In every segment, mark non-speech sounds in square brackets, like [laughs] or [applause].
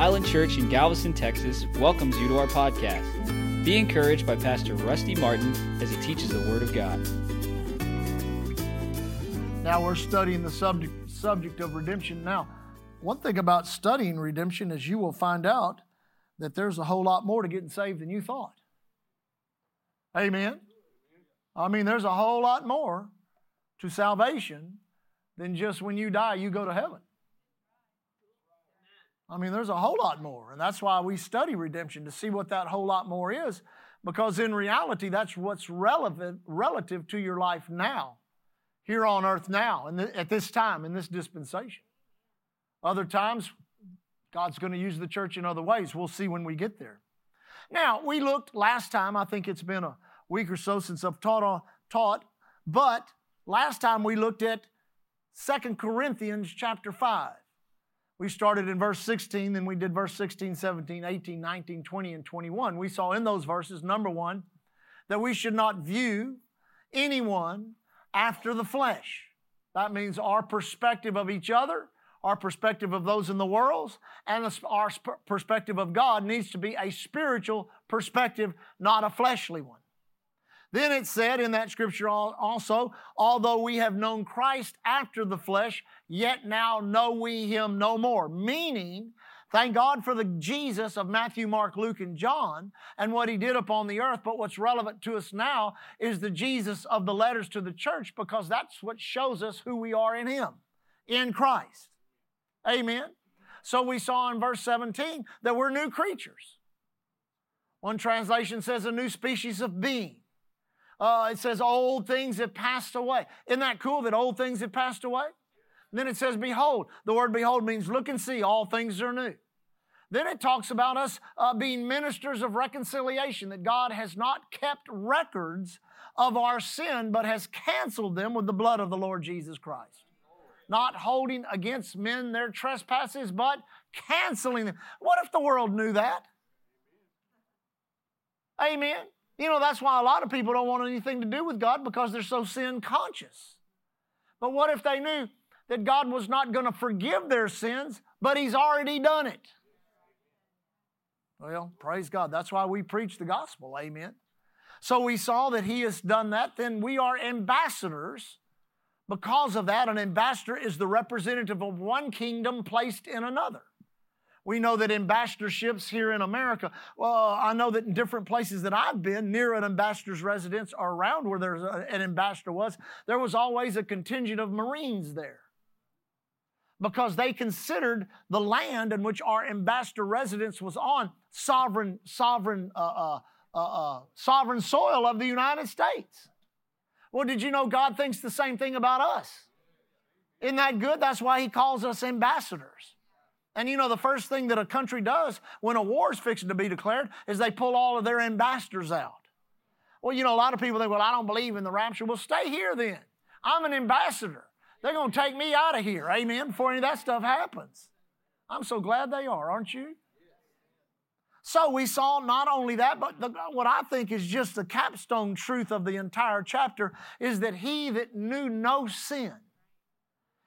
Island Church in Galveston, Texas welcomes you to our podcast. Be encouraged by Pastor Rusty Martin as he teaches the Word of God. Now we're studying the subject, subject of redemption. Now, one thing about studying redemption is you will find out that there's a whole lot more to getting saved than you thought. Amen. I mean, there's a whole lot more to salvation than just when you die, you go to heaven. I mean, there's a whole lot more. And that's why we study redemption to see what that whole lot more is, because in reality, that's what's relevant, relative to your life now, here on earth now, and at this time, in this dispensation. Other times, God's going to use the church in other ways. We'll see when we get there. Now, we looked last time, I think it's been a week or so since I've taught, taught but last time we looked at Second Corinthians chapter 5. We started in verse 16, then we did verse 16, 17, 18, 19, 20, and 21. We saw in those verses, number one, that we should not view anyone after the flesh. That means our perspective of each other, our perspective of those in the world, and our perspective of God needs to be a spiritual perspective, not a fleshly one. Then it said in that scripture also, although we have known Christ after the flesh, yet now know we him no more. Meaning, thank God for the Jesus of Matthew, Mark, Luke, and John and what he did upon the earth. But what's relevant to us now is the Jesus of the letters to the church because that's what shows us who we are in him, in Christ. Amen. So we saw in verse 17 that we're new creatures. One translation says a new species of being. Uh, it says old things have passed away. Isn't that cool that old things have passed away? Then it says, behold. The word behold means look and see, all things are new. Then it talks about us uh, being ministers of reconciliation, that God has not kept records of our sin, but has canceled them with the blood of the Lord Jesus Christ. Not holding against men their trespasses, but canceling them. What if the world knew that? Amen. You know, that's why a lot of people don't want anything to do with God because they're so sin conscious. But what if they knew that God was not going to forgive their sins, but He's already done it? Well, praise God. That's why we preach the gospel. Amen. So we saw that He has done that. Then we are ambassadors. Because of that, an ambassador is the representative of one kingdom placed in another. We know that ambassadorships here in America, well, I know that in different places that I've been, near an ambassador's residence or around where there's a, an ambassador was, there was always a contingent of Marines there. Because they considered the land in which our ambassador residence was on sovereign, sovereign, uh, uh, uh, uh sovereign soil of the United States. Well, did you know God thinks the same thing about us? Isn't that good? That's why He calls us ambassadors. And you know, the first thing that a country does when a war is fixing to be declared is they pull all of their ambassadors out. Well, you know, a lot of people think, well, I don't believe in the rapture. Well, stay here then. I'm an ambassador. They're going to take me out of here, amen, before any of that stuff happens. I'm so glad they are, aren't you? So we saw not only that, but the, what I think is just the capstone truth of the entire chapter is that he that knew no sin,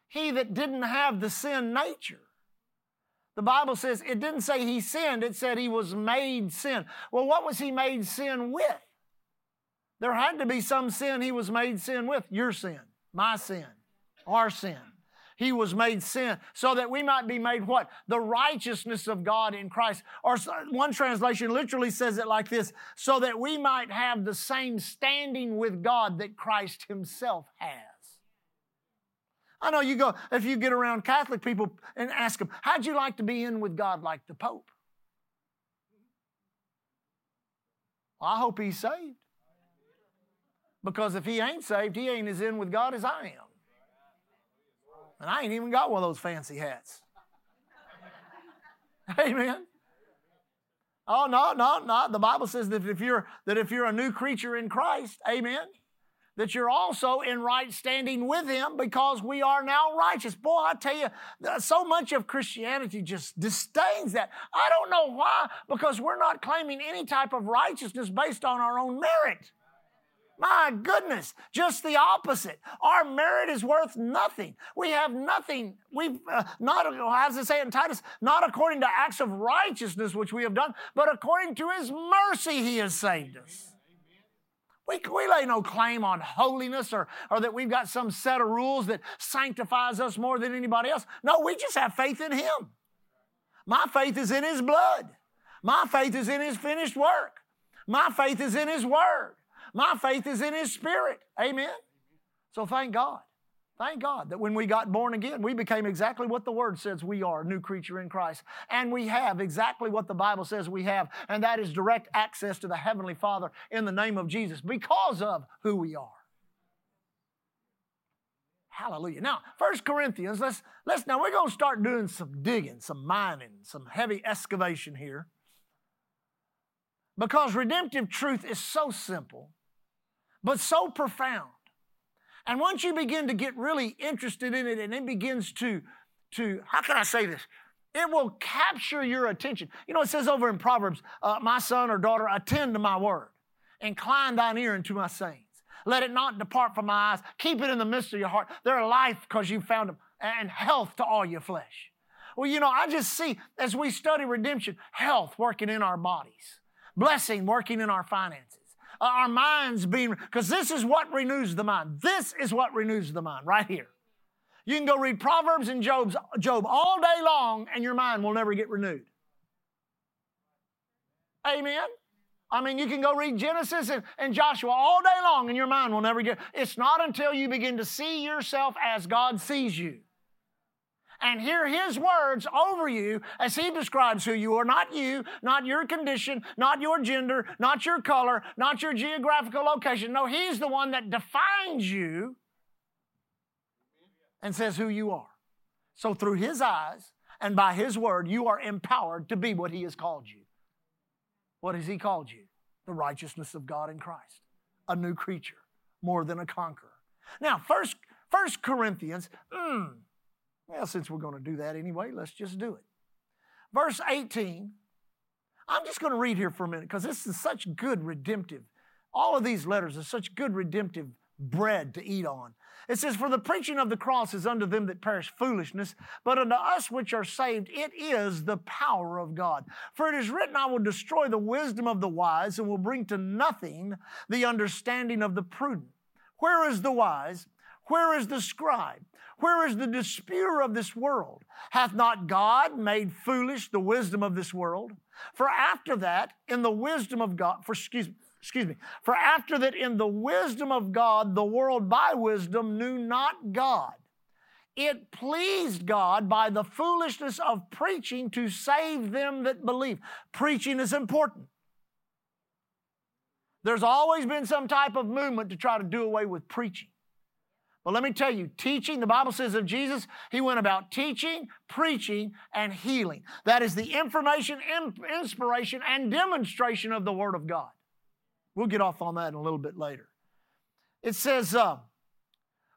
he that didn't have the sin nature, the Bible says it didn't say he sinned, it said he was made sin. Well, what was he made sin with? There had to be some sin he was made sin with. Your sin, my sin, our sin. He was made sin so that we might be made what? The righteousness of God in Christ. Or one translation literally says it like this so that we might have the same standing with God that Christ Himself has. I know you go, if you get around Catholic people and ask them, how'd you like to be in with God like the Pope? Well, I hope he's saved. Because if he ain't saved, he ain't as in with God as I am. And I ain't even got one of those fancy hats. [laughs] Amen. Oh no, no, no. The Bible says that if you're that if you're a new creature in Christ, amen that you're also in right standing with Him because we are now righteous. Boy, I tell you, so much of Christianity just disdains that. I don't know why, because we're not claiming any type of righteousness based on our own merit. My goodness, just the opposite. Our merit is worth nothing. We have nothing. We've uh, not, as it say in Titus, not according to acts of righteousness which we have done, but according to His mercy He has saved us. We, we lay no claim on holiness or, or that we've got some set of rules that sanctifies us more than anybody else. No, we just have faith in Him. My faith is in His blood. My faith is in His finished work. My faith is in His Word. My faith is in His Spirit. Amen. So thank God. Thank God that when we got born again, we became exactly what the Word says we are, a new creature in Christ. And we have exactly what the Bible says we have, and that is direct access to the Heavenly Father in the name of Jesus because of who we are. Hallelujah. Now, First Corinthians, let's, let's now we're going to start doing some digging, some mining, some heavy excavation here. Because redemptive truth is so simple, but so profound. And once you begin to get really interested in it and it begins to, to how can I say this? It will capture your attention. You know, it says over in Proverbs, uh, my son or daughter, attend to my word. Incline thine ear unto my sayings. Let it not depart from my eyes. Keep it in the midst of your heart. They're life because you found them and health to all your flesh. Well, you know, I just see as we study redemption, health working in our bodies blessing working in our finances. Our minds being, because this is what renews the mind. This is what renews the mind right here. You can go read Proverbs and Job's, Job all day long, and your mind will never get renewed. Amen. I mean, you can go read Genesis and, and, Joshua all day long, and your mind will never get. It's not until you begin to see yourself as God sees you and hear His words over you as He describes who you are. Not you, not your condition, not your gender, not your color, not your geographical location. No, He's the one that defines you and says who you are. So through His eyes and by His word, you are empowered to be what He has called you. What has He called you? The righteousness of God in Christ, a new creature, more than a conqueror. Now, first, First Corinthians, mm, well, since we're going to do that anyway, let's just do it. Verse 18, I'm just going to read here for a minute because this is such good redemptive. All of these letters are such good redemptive bread to eat on. It says, For the preaching of the cross is unto them that perish foolishness, but unto us which are saved, it is the power of God. For it is written, I will destroy the wisdom of the wise and will bring to nothing the understanding of the prudent. Where is the wise? Where is the scribe? Where is the disputer of this world? Hath not God made foolish the wisdom of this world? For after that, in the wisdom of God, for excuse, excuse me, for after that, in the wisdom of God, the world by wisdom knew not God. It pleased God by the foolishness of preaching to save them that believe. Preaching is important. There's always been some type of movement to try to do away with preaching. But let me tell you, teaching, the Bible says of Jesus, he went about teaching, preaching, and healing. That is the information, inspiration, and demonstration of the Word of God. We'll get off on that in a little bit later. It says, uh,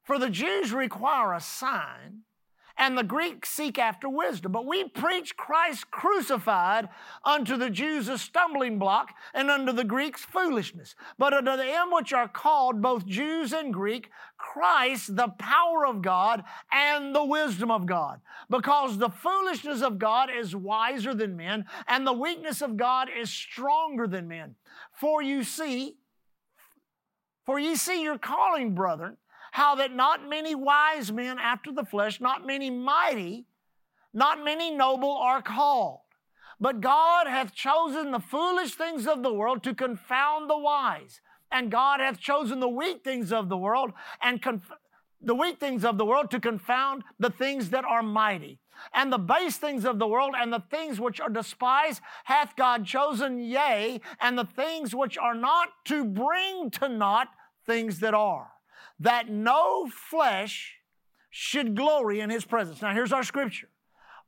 For the Jews require a sign, and the Greeks seek after wisdom. But we preach Christ crucified unto the Jews a stumbling block, and unto the Greeks foolishness. But unto them which are called, both Jews and Greek, Christ the power of God and the wisdom of God. Because the foolishness of God is wiser than men, and the weakness of God is stronger than men. For you see, for ye see your calling, brethren, how that not many wise men after the flesh, not many mighty, not many noble are called. But God hath chosen the foolish things of the world to confound the wise. And God hath chosen the weak things of the world and conf- the weak things of the world to confound the things that are mighty. And the base things of the world and the things which are despised hath God chosen, yea, and the things which are not to bring to naught things that are that no flesh should glory in his presence. Now, here's our scripture.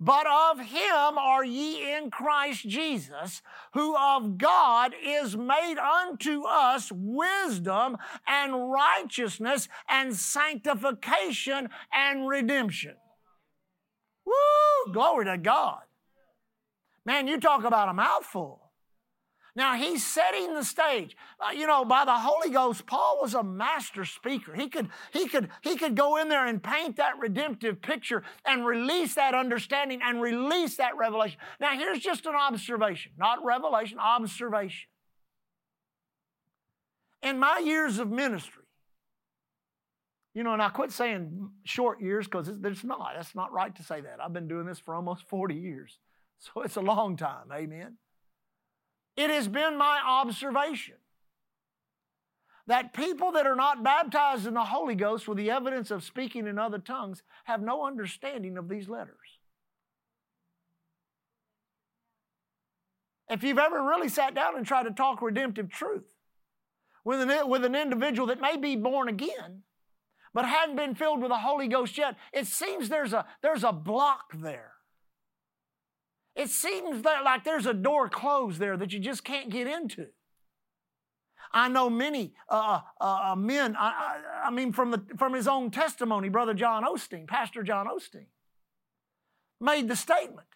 But of him are ye in Christ Jesus, who of God is made unto us wisdom and righteousness and sanctification and redemption. Woo! Glory to God. Man, you talk about a mouthful. Now he's setting the stage. Uh, you know, by the Holy Ghost, Paul was a master speaker. He could, he could, he could go in there and paint that redemptive picture and release that understanding and release that revelation. Now here's just an observation, not revelation, observation. In my years of ministry, you know, and I quit saying short years because it's not. That's not right to say that. I've been doing this for almost 40 years. So it's a long time. Amen. It has been my observation that people that are not baptized in the Holy Ghost with the evidence of speaking in other tongues have no understanding of these letters. If you've ever really sat down and tried to talk redemptive truth with an, with an individual that may be born again, but hadn't been filled with the Holy Ghost yet, it seems there's a, there's a block there. It seems that like there's a door closed there that you just can't get into. I know many uh, uh, uh men, I, I, I, mean, from, the, from his own testimony, Brother John Osteen, Pastor John Osteen, made the statement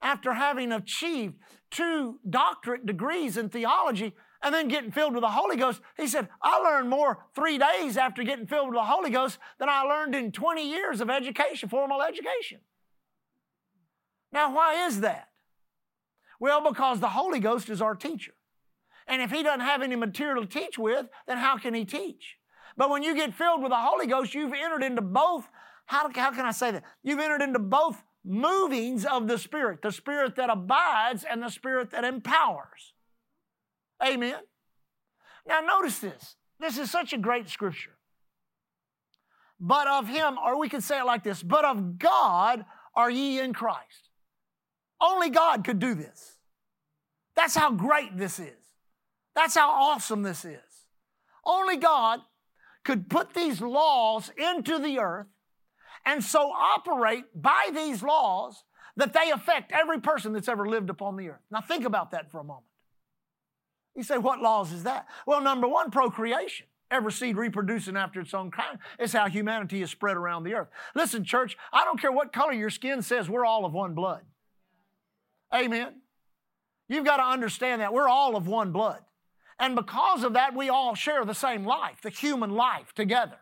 after having achieved two doctorate degrees in theology and then getting filled with the Holy Ghost. He said, I learned more three days after getting filled with the Holy Ghost than I learned in 20 years of education, formal education. Now, why is that? Well, because the Holy Ghost is our teacher. And if he doesn't have any material to teach with, then how can he teach? But when you get filled with the Holy Ghost, you've entered into both, how, how can I say that? You've entered into both movings of the Spirit the Spirit that abides and the Spirit that empowers. Amen. Now, notice this. This is such a great scripture. But of him, or we could say it like this, but of God are ye in Christ. Only God could do this. That's how great this is. That's how awesome this is. Only God could put these laws into the earth and so operate by these laws that they affect every person that's ever lived upon the earth. Now, think about that for a moment. You say, what laws is that? Well, number one, procreation. Every seed reproducing after its own kind is how humanity is spread around the earth. Listen, church, I don't care what color your skin says, we're all of one blood. Amen. You've got to understand that we're all of one blood. And because of that, we all share the same life, the human life together.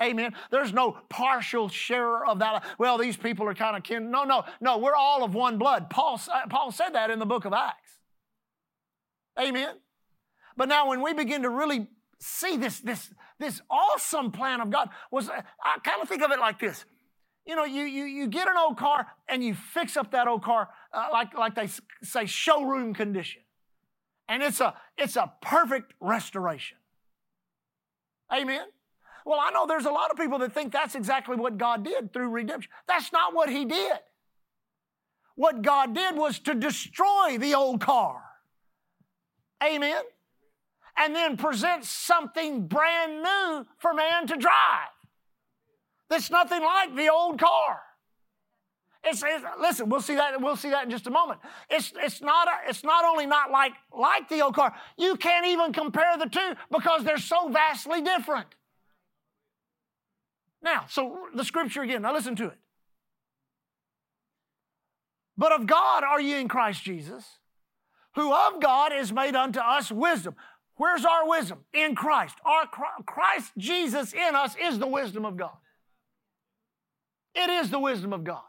Amen. There's no partial sharer of that. Well, these people are kind of kin. No, no, no. We're all of one blood. Paul, Paul said that in the book of Acts. Amen. But now, when we begin to really see this, this, this awesome plan of God, was I kind of think of it like this. You know, you, you, you get an old car and you fix up that old car uh, like, like they say, showroom condition. And it's a, it's a perfect restoration. Amen. Well, I know there's a lot of people that think that's exactly what God did through redemption. That's not what He did. What God did was to destroy the old car. Amen. And then present something brand new for man to drive that's nothing like the old car. It's, it's, listen, we'll see that. We'll see that in just a moment. It's, it's not. A, it's not only not like like the old car. You can't even compare the two because they're so vastly different. Now, so the scripture again. Now listen to it. But of God are ye in Christ Jesus, who of God is made unto us wisdom. Where's our wisdom? In Christ. Our Christ Jesus in us is the wisdom of God. It is the wisdom of God.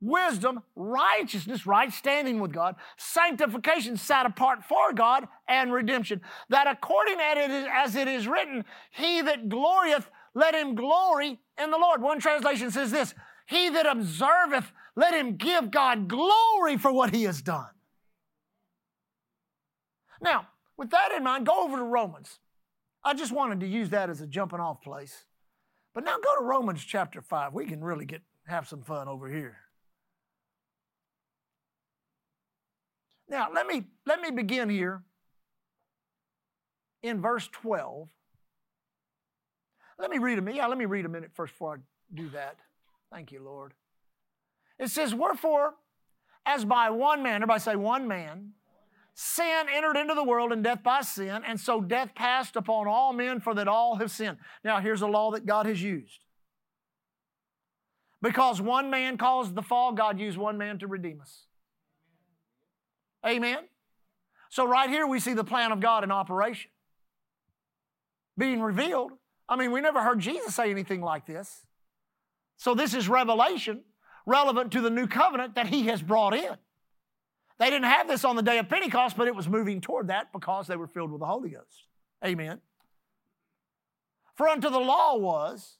Wisdom, righteousness, right standing with God, sanctification set apart for God, and redemption. That according as it is written, he that glorieth, let him glory in the Lord. One translation says this He that observeth, let him give God glory for what he has done. Now, with that in mind, go over to Romans. I just wanted to use that as a jumping off place. But now go to Romans chapter 5. We can really get have some fun over here. Now, let me let me begin here in verse 12. Let me read a minute. Yeah, let me read a minute first before I do that. Thank you, Lord. It says, Wherefore, as by one man, everybody say one man, sin entered into the world and death by sin, and so death passed upon all men for that all have sinned. Now, here's a law that God has used. Because one man caused the fall, God used one man to redeem us. Amen. So, right here, we see the plan of God in operation being revealed. I mean, we never heard Jesus say anything like this. So, this is revelation relevant to the new covenant that he has brought in. They didn't have this on the day of Pentecost, but it was moving toward that because they were filled with the Holy Ghost. Amen. For unto the law was,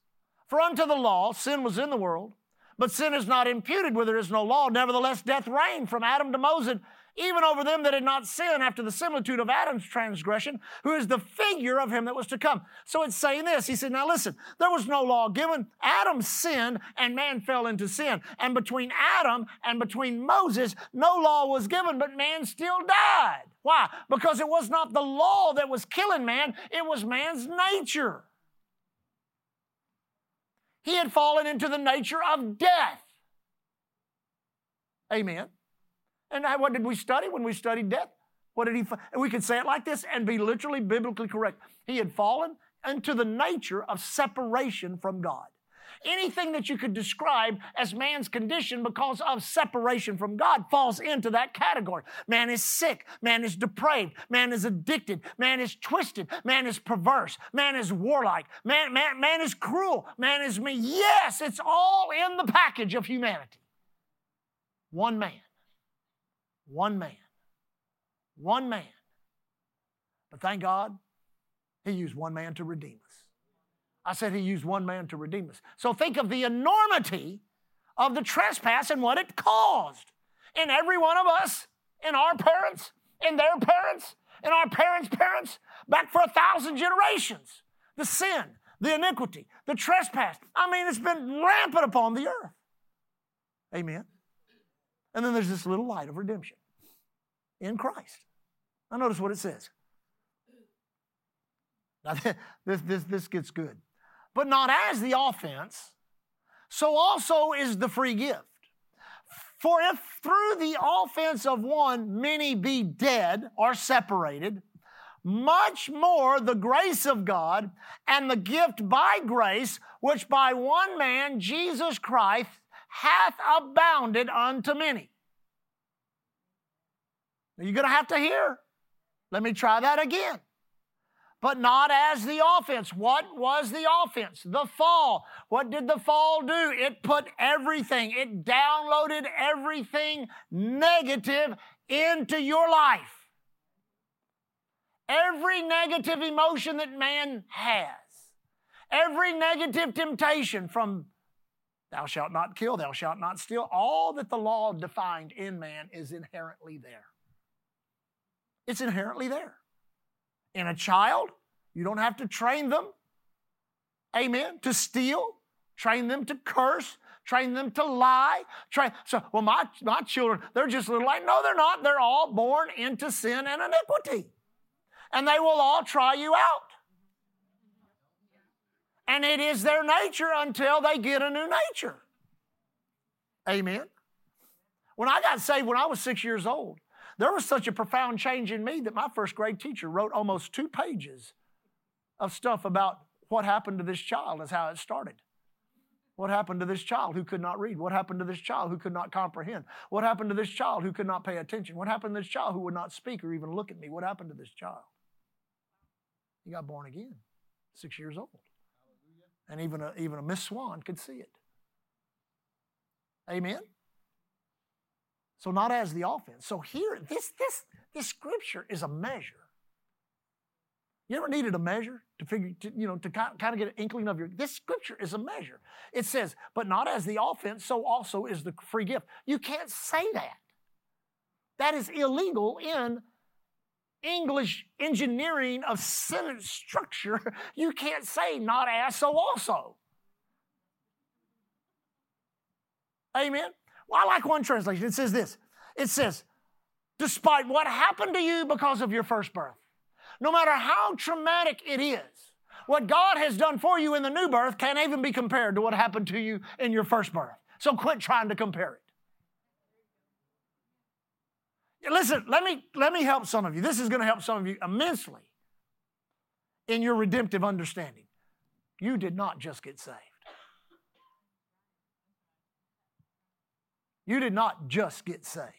for unto the law sin was in the world, but sin is not imputed where there is no law. Nevertheless, death reigned from Adam to Moses, even over them that had not sinned after the similitude of Adam's transgression, who is the figure of him that was to come. So it's saying this. He said, Now listen, there was no law given. Adam sinned and man fell into sin. And between Adam and between Moses, no law was given, but man still died. Why? Because it was not the law that was killing man, it was man's nature. He had fallen into the nature of death. Amen. And what did we study when we studied death? What did he? We could say it like this and be literally biblically correct. He had fallen into the nature of separation from God. Anything that you could describe as man's condition because of separation from God falls into that category. Man is sick. Man is depraved. Man is addicted. Man is twisted. Man is perverse. Man is warlike. Man, man, man is cruel. Man is me. Yes, it's all in the package of humanity. One man. One man. One man. But thank God, He used one man to redeem us. I said He used one man to redeem us. So think of the enormity of the trespass and what it caused in every one of us, in our parents, in their parents, in our parents' parents, back for a thousand generations. The sin, the iniquity, the trespass. I mean, it's been rampant upon the earth. Amen. And then there's this little light of redemption in Christ. Now, notice what it says. Now, [laughs] this, this, this gets good. But not as the offense, so also is the free gift. For if through the offense of one many be dead or separated, much more the grace of God and the gift by grace, which by one man, Jesus Christ, hath abounded unto many. You're going to have to hear. Let me try that again. But not as the offense. What was the offense? The fall. What did the fall do? It put everything, it downloaded everything negative into your life. Every negative emotion that man has, every negative temptation from Thou shalt not kill, thou shalt not steal. All that the law defined in man is inherently there. It's inherently there. In a child, you don't have to train them, amen, to steal, train them to curse, train them to lie. Train. So, well, my, my children, they're just little like, no, they're not. They're all born into sin and iniquity. And they will all try you out. And it is their nature until they get a new nature. Amen. When I got saved when I was six years old, there was such a profound change in me that my first grade teacher wrote almost two pages of stuff about what happened to this child as how it started. What happened to this child who could not read? What happened to this child who could not comprehend? What happened to this child who could not pay attention? What happened to this child who would not speak or even look at me? What happened to this child? He got born again, six years old. And even a, even a Miss Swan could see it. Amen? So not as the offense. So here, this, this, this scripture is a measure. You ever needed a measure to figure, to, you know, to kind of get an inkling of your, this scripture is a measure. It says, but not as the offense, so also is the free gift. You can't say that. That is illegal in English engineering of sentence structure. [laughs] You can't say not as, so also. Amen. Well, I like one translation. It says this it says, despite what happened to you because of your first birth, no matter how traumatic it is, what God has done for you in the new birth can't even be compared to what happened to you in your first birth. So quit trying to compare it. Listen, let me, let me help some of you. This is going to help some of you immensely in your redemptive understanding. You did not just get saved. You did not just get saved.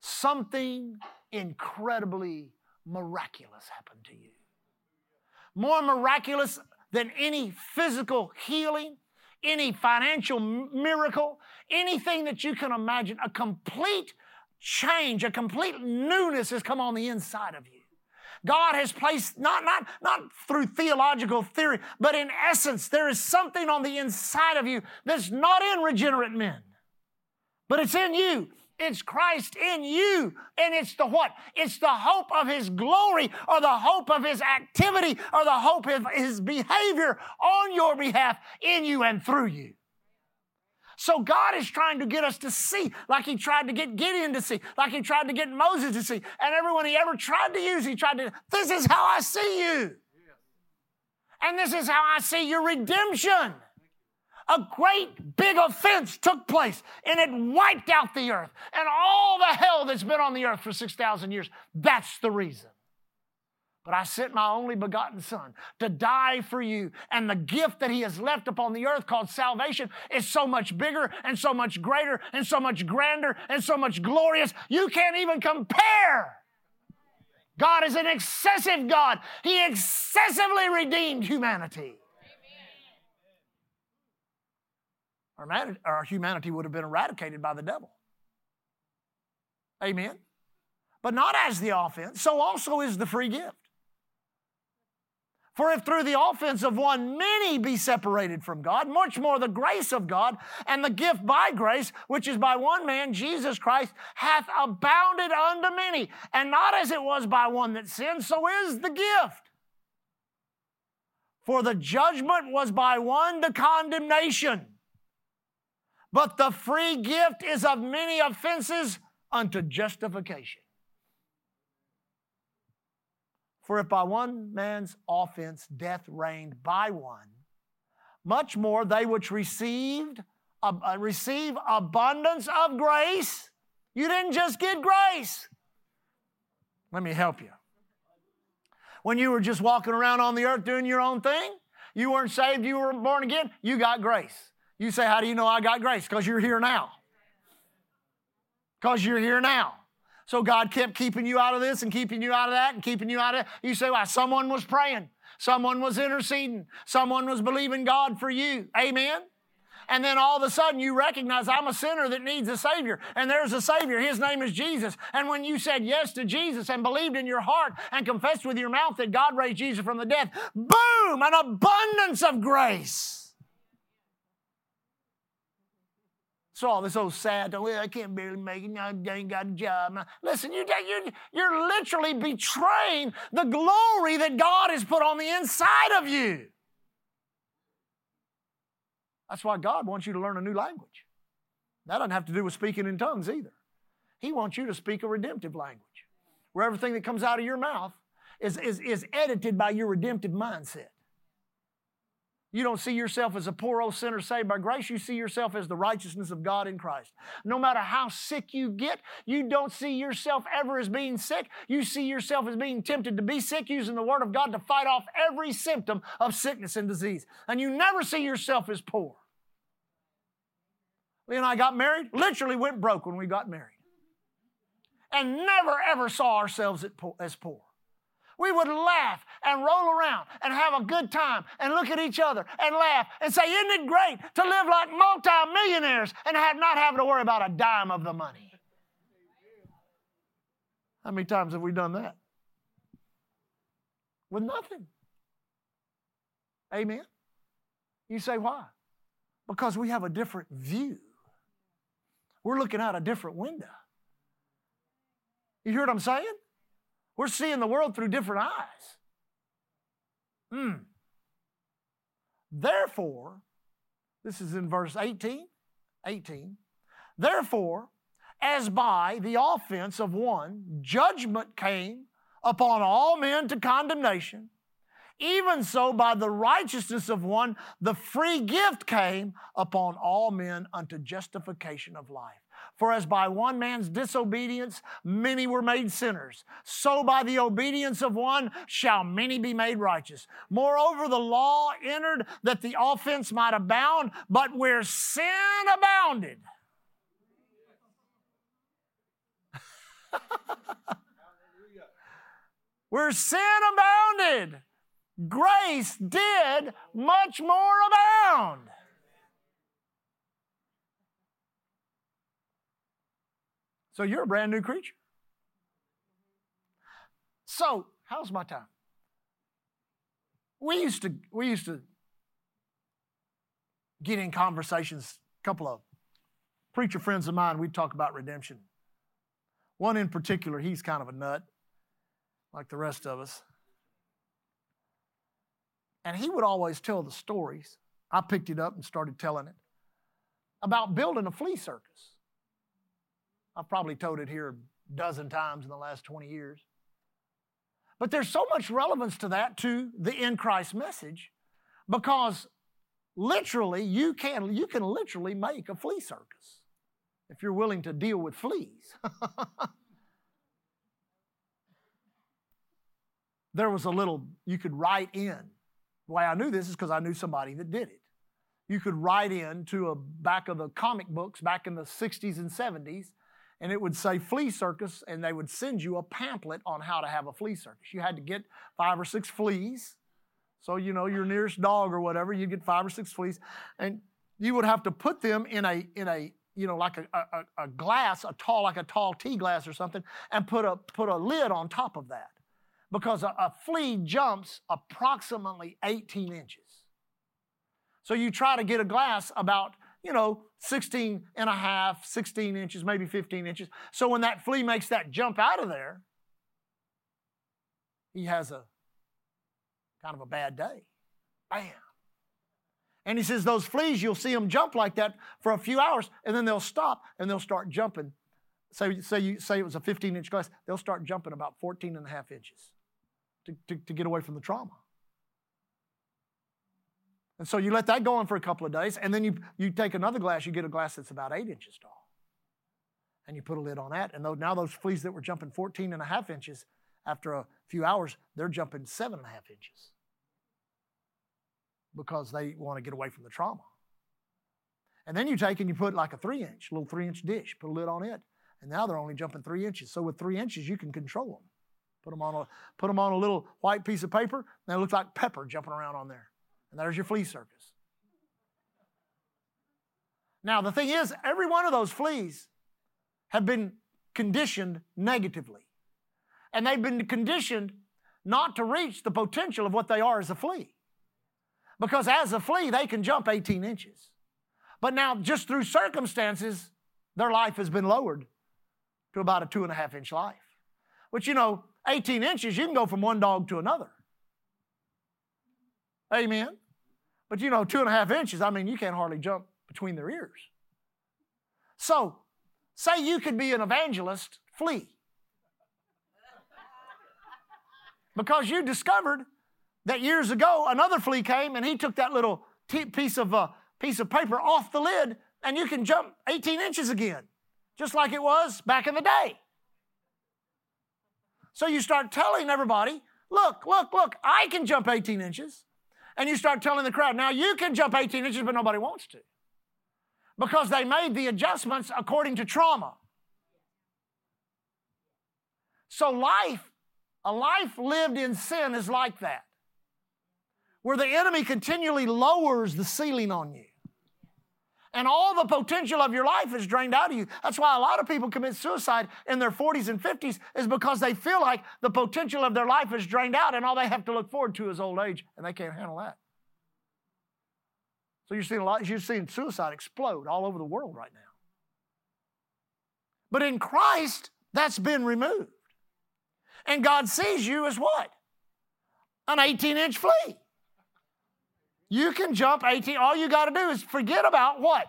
something incredibly miraculous happened to you. More miraculous than any physical healing, any financial miracle, anything that you can imagine. A complete change, a complete newness has come on the inside of you. God has placed, not, not, not through theological theory, but in essence, there is something on the inside of you that's not in regenerate men, but it's in you. It's Christ in you. And it's the what? It's the hope of His glory or the hope of His activity or the hope of His behavior on your behalf in you and through you. So God is trying to get us to see, like He tried to get Gideon to see, like He tried to get Moses to see. And everyone He ever tried to use, He tried to, this is how I see you. And this is how I see your redemption a great big offense took place and it wiped out the earth and all the hell that's been on the earth for 6,000 years. That's the reason. But I sent my only begotten Son to die for you. And the gift that He has left upon the earth called salvation is so much bigger and so much greater and so much grander and so much glorious. You can't even compare. God is an excessive God. He excessively redeemed humanity. Our, humanity would have been eradicated by the devil. Amen. But not as the offense, so also is the free gift. For if through the offense of one many be separated from God, much more the grace of God and the gift by grace, which is by one man, Jesus Christ, hath abounded unto many. And not as it was by one that sinned, so is the gift. For the judgment was by one to condemnation but the free gift is of many offenses unto justification. For if by one man's offense death reigned by one, much more they which received uh, receive abundance of grace. You didn't just get grace. Let me help you. When you were just walking around on the earth doing your own thing, you weren't saved, you were born again, you got grace. You say, How do you know I got grace? Because you're here now. Because you're here now. So God kept keeping you out of this and keeping you out of that and keeping you out of. You say, Well, someone was praying, someone was interceding, someone was believing God for you. Amen. And then all of a sudden you recognize I'm a sinner that needs a Savior. And there's a Savior. His name is Jesus. And when you said yes to Jesus and believed in your heart and confessed with your mouth that God raised Jesus from the dead, boom, an abundance of grace. So all this old sad, I can't barely make it. I ain't got a job. Listen, you, you're, you're literally betraying the glory that God has put on the inside of you. That's why God wants you to learn a new language. That doesn't have to do with speaking in tongues either. He wants you to speak a redemptive language, where everything that comes out of your mouth is, is, is edited by your redemptive mindset. You don't see yourself as a poor old sinner saved by grace. You see yourself as the righteousness of God in Christ. No matter how sick you get, you don't see yourself ever as being sick. You see yourself as being tempted to be sick, using the Word of God to fight off every symptom of sickness and disease. And you never see yourself as poor. Lee and I got married, literally went broke when we got married. And never ever saw ourselves as poor we would laugh and roll around and have a good time and look at each other and laugh and say, Isn't it great to live like multimillionaires and have, not having to worry about a dime of the money? How many times have we done that? With nothing. Amen. You say, why? Because we have a different view. We're looking out a different window. You hear what I'm saying? We're seeing the world through different eyes. Hmm. Therefore, this is in verse 18. 18. Therefore, as by the offense of one, judgment came upon all men to condemnation, even so by the righteousness of one, the free gift came upon all men unto justification of life. For as by one man's disobedience many were made sinners, so by the obedience of one shall many be made righteous. Moreover, the law entered that the offense might abound, but where sin abounded, [laughs] Where sin abounded, grace did much more abound. So you're a brand new creature. So, how's my time? We used to we used to get in conversations, a couple of preacher friends of mine, we'd talk about redemption. One in particular, he's kind of a nut, like the rest of us. And he would always tell the stories. I picked it up and started telling it about building a flea circus. I've probably told it here a dozen times in the last 20 years. But there's so much relevance to that, to the in Christ message, because literally you can, you can literally make a flea circus if you're willing to deal with fleas. [laughs] there was a little, you could write in. The way I knew this is because I knew somebody that did it. You could write in to a back of the comic books back in the 60s and 70s and it would say flea circus, and they would send you a pamphlet on how to have a flea circus. You had to get five or six fleas. So, you know, your nearest dog or whatever, you'd get five or six fleas, and you would have to put them in a, in a, you know, like a, a, a glass, a tall, like a tall tea glass or something, and put a, put a lid on top of that. Because a, a flea jumps approximately 18 inches. So you try to get a glass about you know, 16 and a half, 16 inches, maybe 15 inches. So when that flea makes that jump out of there, he has a kind of a bad day. Bam. And he says, those fleas, you'll see them jump like that for a few hours, and then they'll stop and they'll start jumping. Say, say, you, say it was a 15 inch glass, they'll start jumping about 14 and a half inches to, to, to get away from the trauma. And so you let that go on for a couple of days, and then you, you take another glass, you get a glass that's about eight inches tall. And you put a lid on that. And now those fleas that were jumping 14 and a half inches, after a few hours, they're jumping seven and a half inches because they want to get away from the trauma. And then you take and you put like a three inch, little three inch dish, put a lid on it, and now they're only jumping three inches. So with three inches, you can control them. Put them on a, put them on a little white piece of paper, and they look like pepper jumping around on there. And there's your flea circus. Now, the thing is, every one of those fleas have been conditioned negatively. And they've been conditioned not to reach the potential of what they are as a flea. Because as a flea, they can jump 18 inches. But now, just through circumstances, their life has been lowered to about a two and a half inch life. Which, you know, 18 inches, you can go from one dog to another. Amen. But you know, two and a half inches, I mean, you can't hardly jump between their ears. So, say you could be an evangelist, flea. Because you discovered that years ago another flea came and he took that little t- piece of uh, piece of paper off the lid and you can jump 18 inches again, just like it was back in the day. So you start telling everybody, look, look, look, I can jump 18 inches and you start telling the crowd, now you can jump 18 inches, but nobody wants to. Because they made the adjustments according to trauma. So, life, a life lived in sin is like that, where the enemy continually lowers the ceiling on you. And all the potential of your life is drained out of you. That's why a lot of people commit suicide in their 40s and 50s, is because they feel like the potential of their life is drained out and all they have to look forward to is old age, and they can't handle that. So you're seeing a lot, you're seeing suicide explode all over the world right now. But in Christ, that's been removed. And God sees you as what? An 18 inch flea. You can jump 18. All you got to do is forget about what?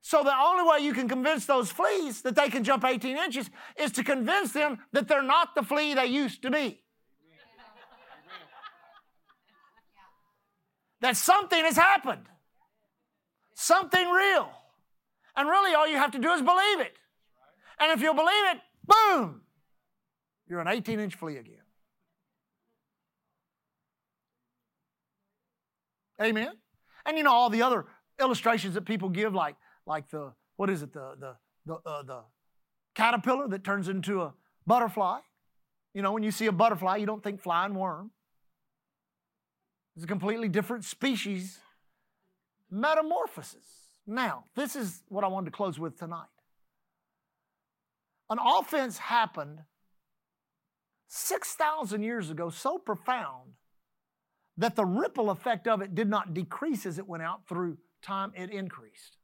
So the only way you can convince those fleas that they can jump 18 inches is to convince them that they're not the flea they used to be. that something has happened. Something real. And really all you have to do is believe it. And if you believe it, boom, you're an 18 inch flea again. Amen. And you know all the other illustrations that people give, like like the what is it the the the, uh, the caterpillar that turns into a butterfly. You know, when you see a butterfly, you don't think flying worm. It's a completely different species metamorphosis. Now, this is what I wanted to close with tonight. An offense happened 6,000 years ago so profound that the ripple effect of it did not decrease as it went out through time, it increased.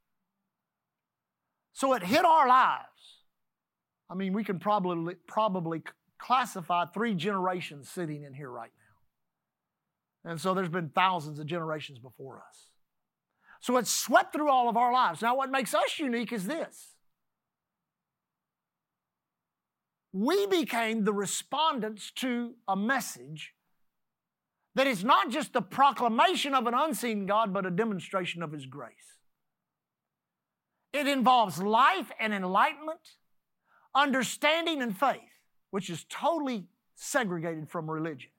So it hit our lives. I mean, we can probably, probably classify three generations sitting in here right now. And so there's been thousands of generations before us. So it swept through all of our lives. Now, what makes us unique is this we became the respondents to a message that is not just the proclamation of an unseen God, but a demonstration of His grace. It involves life and enlightenment, understanding and faith, which is totally segregated from religion.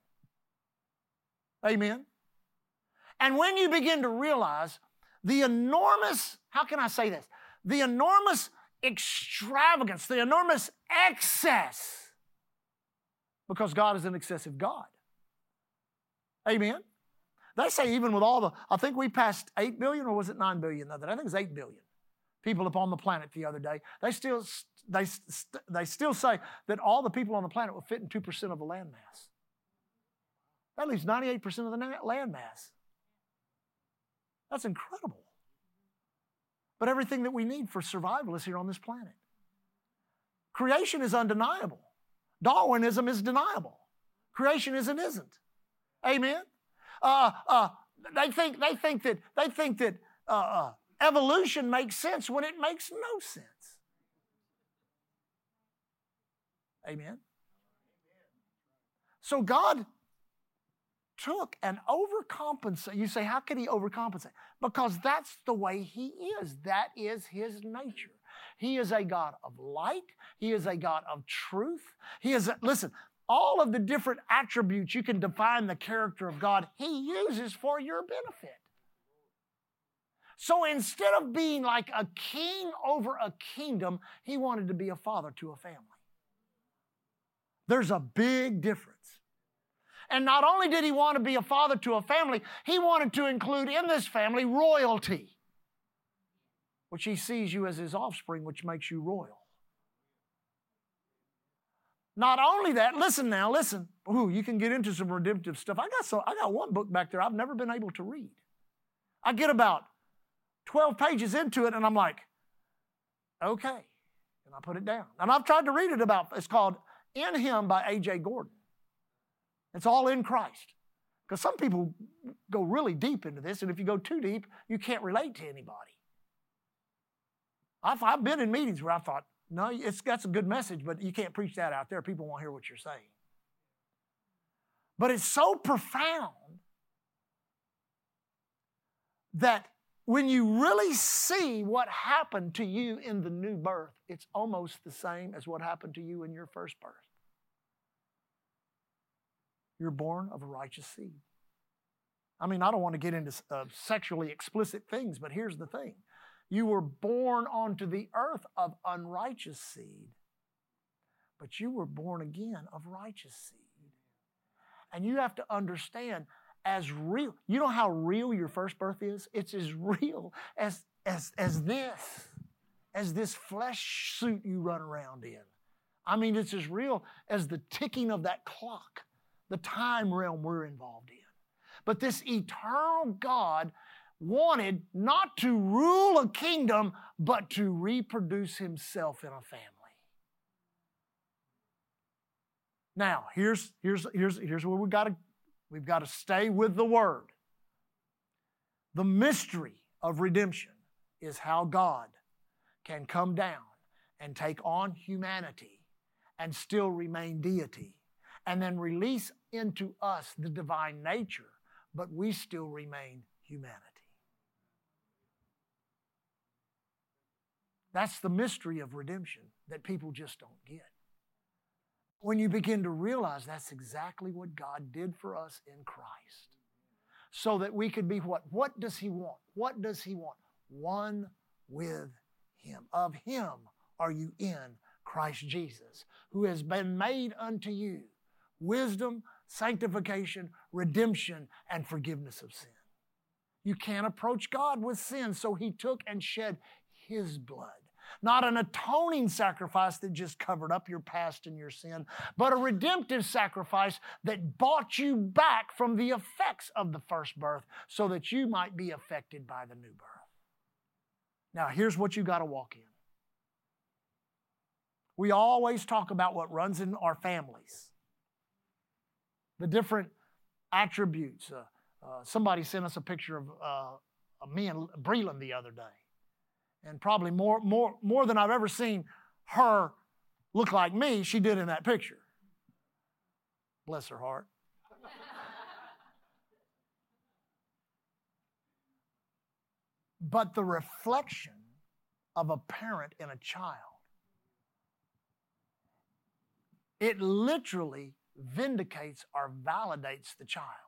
Amen. And when you begin to realize the enormous, how can I say this? The enormous extravagance, the enormous excess, because God is an excessive God. Amen. They say even with all the, I think we passed 8 billion or was it 9 billion? I think it was 8 billion people upon the planet the other day. They still, they, they still say that all the people on the planet will fit in 2% of the land mass. That leaves 98% of the land mass. That's incredible. But everything that we need for survival is here on this planet. Creation is undeniable. Darwinism is deniable. Creationism isn't. Amen. Uh, uh, they think they think that they think that uh, uh evolution makes sense when it makes no sense. Amen. So God took and overcompensate. You say, how could he overcompensate? Because that's the way he is. That is his nature. He is a God of light. He is a God of truth. He is, a, listen, all of the different attributes you can define the character of God, he uses for your benefit. So instead of being like a king over a kingdom, he wanted to be a father to a family. There's a big difference. And not only did he want to be a father to a family, he wanted to include in this family royalty, which he sees you as his offspring, which makes you royal. Not only that, listen now, listen. Ooh, you can get into some redemptive stuff. I got so I got one book back there I've never been able to read. I get about 12 pages into it and I'm like, okay. And I put it down. And I've tried to read it about, it's called In Him by A.J. Gordon. It's all in Christ. Because some people go really deep into this, and if you go too deep, you can't relate to anybody. I've, I've been in meetings where I thought, no, it's, that's a good message, but you can't preach that out there. People won't hear what you're saying. But it's so profound that when you really see what happened to you in the new birth, it's almost the same as what happened to you in your first birth. You're born of a righteous seed. I mean, I don't want to get into uh, sexually explicit things, but here's the thing you were born onto the earth of unrighteous seed, but you were born again of righteous seed. And you have to understand as real, you know how real your first birth is? It's as real as, as, as this, as this flesh suit you run around in. I mean, it's as real as the ticking of that clock the time realm we're involved in. But this eternal God wanted not to rule a kingdom, but to reproduce himself in a family. Now, here's, here's, here's, here's where we've got to we've got to stay with the word. The mystery of redemption is how God can come down and take on humanity and still remain deity and then release into us the divine nature, but we still remain humanity. That's the mystery of redemption that people just don't get. When you begin to realize that's exactly what God did for us in Christ, so that we could be what? What does He want? What does He want? One with Him. Of Him are you in Christ Jesus, who has been made unto you wisdom, sanctification, redemption, and forgiveness of sin. You can't approach God with sin, so He took and shed His blood. Not an atoning sacrifice that just covered up your past and your sin, but a redemptive sacrifice that bought you back from the effects of the first birth so that you might be affected by the new birth. Now, here's what you got to walk in. We always talk about what runs in our families, the different attributes. Uh, uh, somebody sent us a picture of uh, me and Breland the other day and probably more, more, more than I've ever seen her look like me, she did in that picture. Bless her heart. [laughs] but the reflection of a parent in a child, it literally vindicates or validates the child.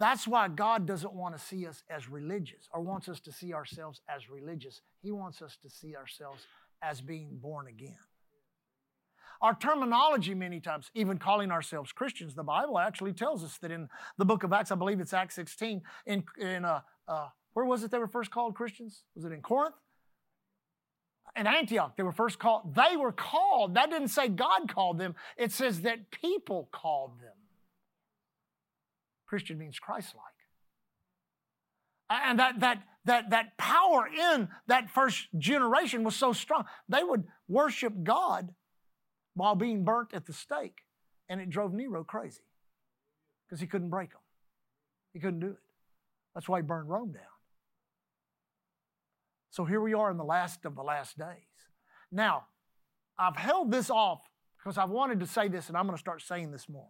That's why God doesn't want to see us as religious or wants us to see ourselves as religious. He wants us to see ourselves as being born again. Our terminology, many times, even calling ourselves Christians, the Bible actually tells us that in the book of Acts, I believe it's Acts 16, in, in uh, uh, where was it they were first called Christians? Was it in Corinth? In Antioch, they were first called, they were called. That didn't say God called them, it says that people called them. Christian means Christ like. And that, that, that, that power in that first generation was so strong. They would worship God while being burnt at the stake. And it drove Nero crazy because he couldn't break them. He couldn't do it. That's why he burned Rome down. So here we are in the last of the last days. Now, I've held this off because I've wanted to say this, and I'm going to start saying this more.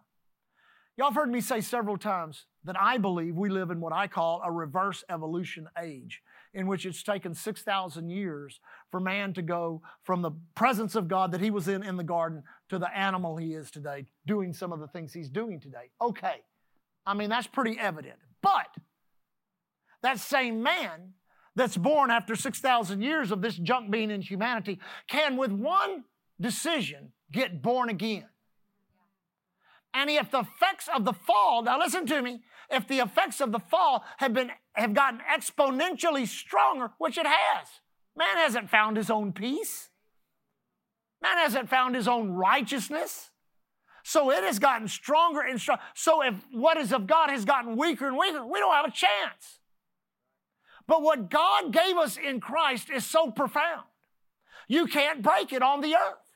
Y'all have heard me say several times that I believe we live in what I call a reverse evolution age, in which it's taken 6,000 years for man to go from the presence of God that he was in in the garden to the animal he is today, doing some of the things he's doing today. Okay, I mean, that's pretty evident. But that same man that's born after 6,000 years of this junk being in humanity can, with one decision, get born again. And if the effects of the fall, now listen to me, if the effects of the fall have been have gotten exponentially stronger, which it has. Man hasn't found his own peace. Man hasn't found his own righteousness. So it has gotten stronger and stronger. So if what is of God has gotten weaker and weaker, we don't have a chance. But what God gave us in Christ is so profound. You can't break it on the earth.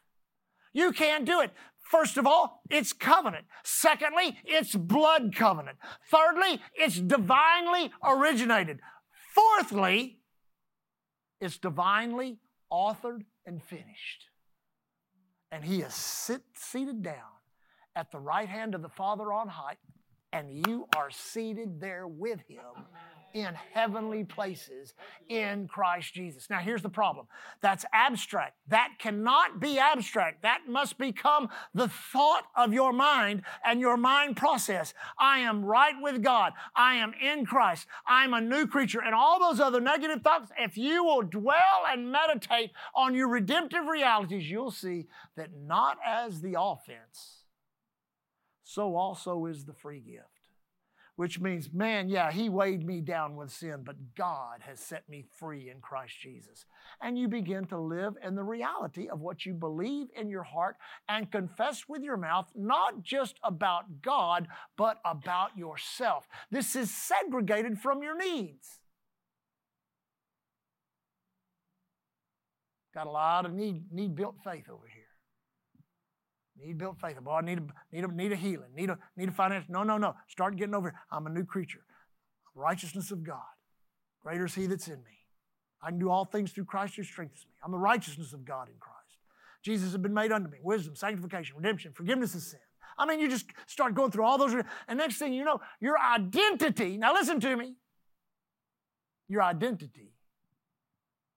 You can't do it. First of all, it's covenant. Secondly, it's blood covenant. Thirdly, it's divinely originated. Fourthly, it's divinely authored and finished. And he is sit, seated down at the right hand of the Father on high, and you are seated there with him in heavenly places in Christ Jesus. Now, here's the problem that's abstract. That cannot be abstract. That must become the thought of your mind and your mind process. I am right with God. I am in Christ. I'm a new creature. And all those other negative thoughts, if you will dwell and meditate on your redemptive realities, you'll see that not as the offense, so also is the free gift which means, man, yeah, he weighed me down with sin, but God has set me free in Christ Jesus. And you begin to live in the reality of what you believe in your heart and confess with your mouth, not just about God, but about yourself. This is segregated from your needs. Got a lot of need, need built faith over here. Need built faith. Boy, I need a, need a, need a healing. Need a, need a financial. No, no, no. Start getting over. I'm a new creature. Righteousness of God. Greater is He that's in me. I can do all things through Christ who strengthens me. I'm the righteousness of God in Christ. Jesus has been made unto me wisdom, sanctification, redemption, forgiveness of sin. I mean, you just start going through all those, and next thing you know, your identity, now listen to me, your identity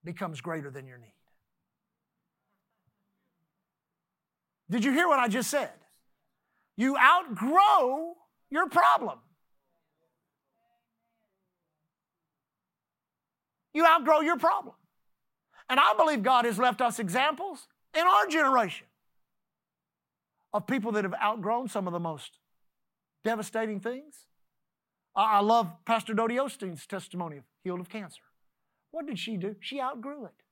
becomes greater than your need. Did you hear what I just said? You outgrow your problem. You outgrow your problem. And I believe God has left us examples in our generation of people that have outgrown some of the most devastating things. I love Pastor Dodie Osteen's testimony of healed of cancer. What did she do? She outgrew it.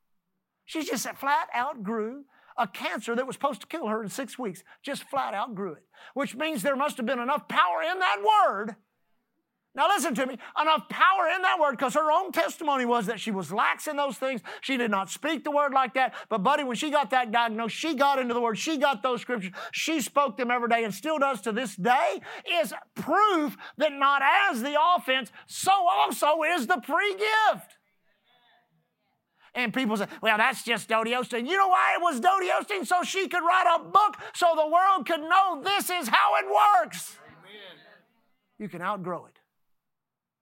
She just flat outgrew a cancer that was supposed to kill her in six weeks. Just flat out grew it, which means there must have been enough power in that word now, listen to me. Enough power in that word because her own testimony was that she was lax in those things. She did not speak the word like that. But, buddy, when she got that diagnosis, she got into the word. She got those scriptures. She spoke them every day and still does to this day. Is proof that not as the offense, so also is the free gift. And people say, well, that's just Dodie Osteen. You know why it was Dodie Osteen? So she could write a book so the world could know this is how it works. Amen. You can outgrow it.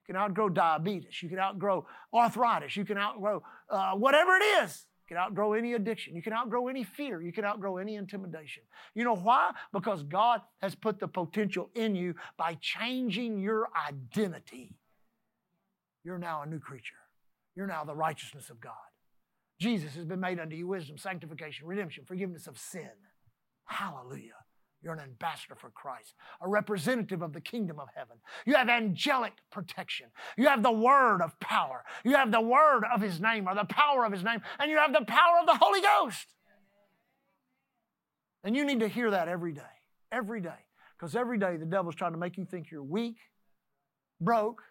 You can outgrow diabetes. You can outgrow arthritis. You can outgrow uh, whatever it is. You can outgrow any addiction. You can outgrow any fear. You can outgrow any intimidation. You know why? Because God has put the potential in you by changing your identity. You're now a new creature. You're now the righteousness of God. Jesus has been made unto you wisdom, sanctification, redemption, forgiveness of sin. Hallelujah. You're an ambassador for Christ, a representative of the kingdom of heaven. You have angelic protection. You have the word of power. You have the word of his name or the power of his name, and you have the power of the Holy Ghost. And you need to hear that every day, every day. Because every day the devil's trying to make you think you're weak, broke,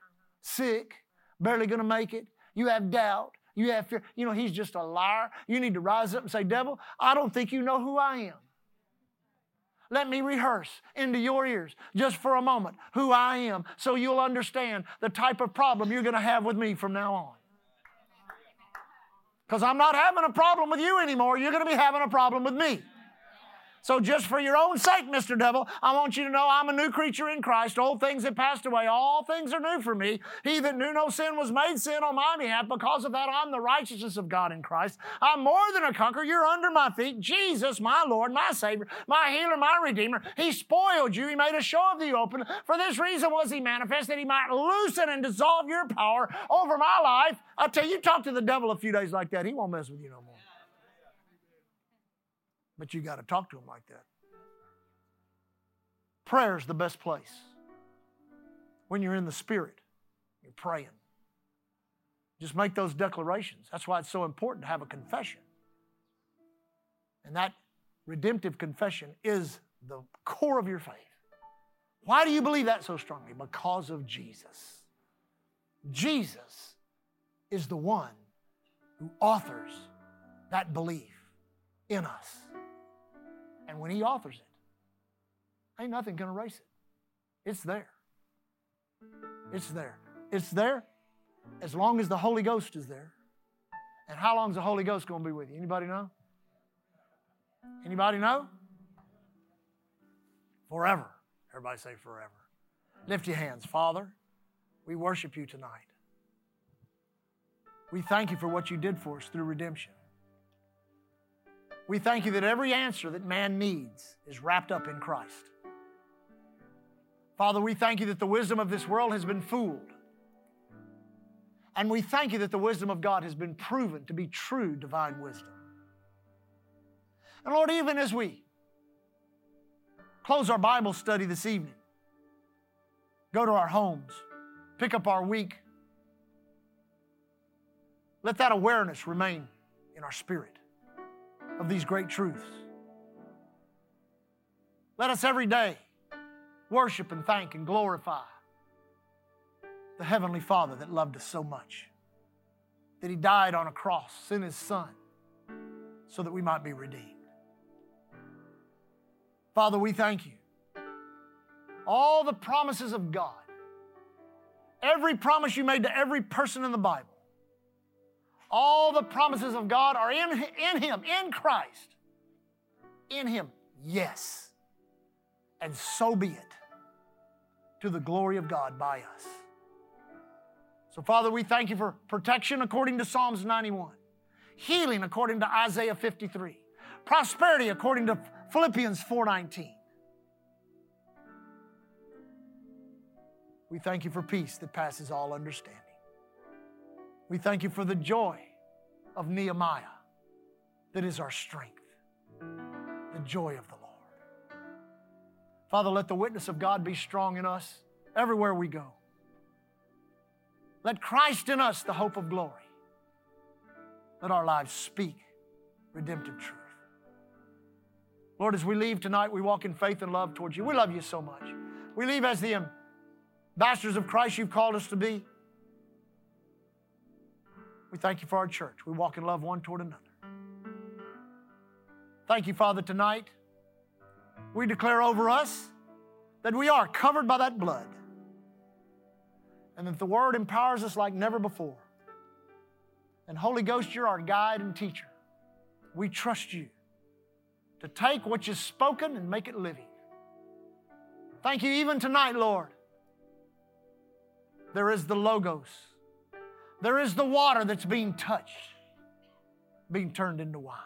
sick, barely going to make it. You have doubt. You have fear. You know, he's just a liar. You need to rise up and say, Devil, I don't think you know who I am. Let me rehearse into your ears just for a moment who I am so you'll understand the type of problem you're going to have with me from now on. Because I'm not having a problem with you anymore. You're going to be having a problem with me. So, just for your own sake, Mr. Devil, I want you to know I'm a new creature in Christ. Old things have passed away. All things are new for me. He that knew no sin was made sin on my behalf. Because of that, I'm the righteousness of God in Christ. I'm more than a conqueror. You're under my feet. Jesus, my Lord, my Savior, my healer, my Redeemer. He spoiled you. He made a show of the open. For this reason was He manifest that He might loosen and dissolve your power over my life. I tell you, you talk to the devil a few days like that, he won't mess with you no more. But you got to talk to him like that. Prayer is the best place. When you're in the Spirit, you're praying. Just make those declarations. That's why it's so important to have a confession. And that redemptive confession is the core of your faith. Why do you believe that so strongly? Because of Jesus. Jesus is the one who authors that belief in us. And when He authors it, ain't nothing can erase it. It's there. It's there. It's there as long as the Holy Ghost is there. And how long is the Holy Ghost going to be with you? Anybody know? Anybody know? Forever. Everybody say forever. Lift your hands. Father, we worship you tonight. We thank you for what you did for us through redemption. We thank you that every answer that man needs is wrapped up in Christ. Father, we thank you that the wisdom of this world has been fooled. And we thank you that the wisdom of God has been proven to be true divine wisdom. And Lord, even as we close our Bible study this evening, go to our homes, pick up our week, let that awareness remain in our spirit of these great truths. Let us every day worship and thank and glorify the Heavenly Father that loved us so much, that He died on a cross, sent His Son, so that we might be redeemed. Father, we thank you. All the promises of God, every promise you made to every person in the Bible, all the promises of God are in, in Him, in Christ. In Him, yes. And so be it to the glory of God by us. So, Father, we thank you for protection according to Psalms 91, healing according to Isaiah 53, prosperity according to Philippians 4:19. We thank you for peace that passes all understanding. We thank you for the joy of Nehemiah that is our strength. the joy of the Lord. Father, let the witness of God be strong in us everywhere we go. Let Christ in us, the hope of glory. Let our lives speak redemptive truth. Lord, as we leave tonight, we walk in faith and love towards you. We love you so much. We leave as the ambassadors of Christ you've called us to be. We thank you for our church. We walk in love one toward another. Thank you, Father, tonight. We declare over us that we are covered by that blood and that the Word empowers us like never before. And Holy Ghost, you're our guide and teacher. We trust you to take what you've spoken and make it living. Thank you even tonight, Lord. There is the Logos. There is the water that's being touched, being turned into wine.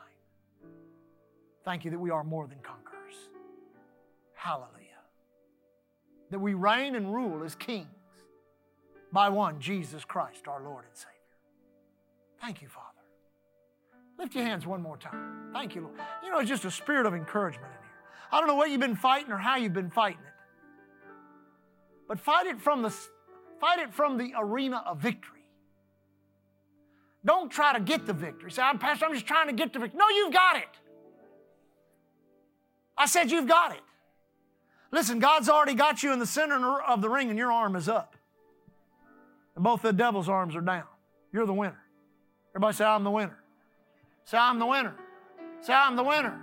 Thank you that we are more than conquerors. Hallelujah. That we reign and rule as kings by one, Jesus Christ, our Lord and Savior. Thank you, Father. Lift your hands one more time. Thank you, Lord. You know, it's just a spirit of encouragement in here. I don't know what you've been fighting or how you've been fighting it. But fight it from the fight it from the arena of victory. Don't try to get the victory. Say, I'm Pastor, I'm just trying to get the victory. No, you've got it. I said you've got it. Listen, God's already got you in the center of the ring and your arm is up. And both the devil's arms are down. You're the winner. Everybody say, I'm the winner. Say, I'm the winner. Say, I'm the winner.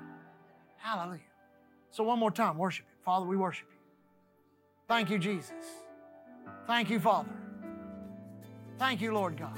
Hallelujah. So, one more time, worship Him. Father, we worship you. Thank you, Jesus. Thank you, Father. Thank you, Lord God.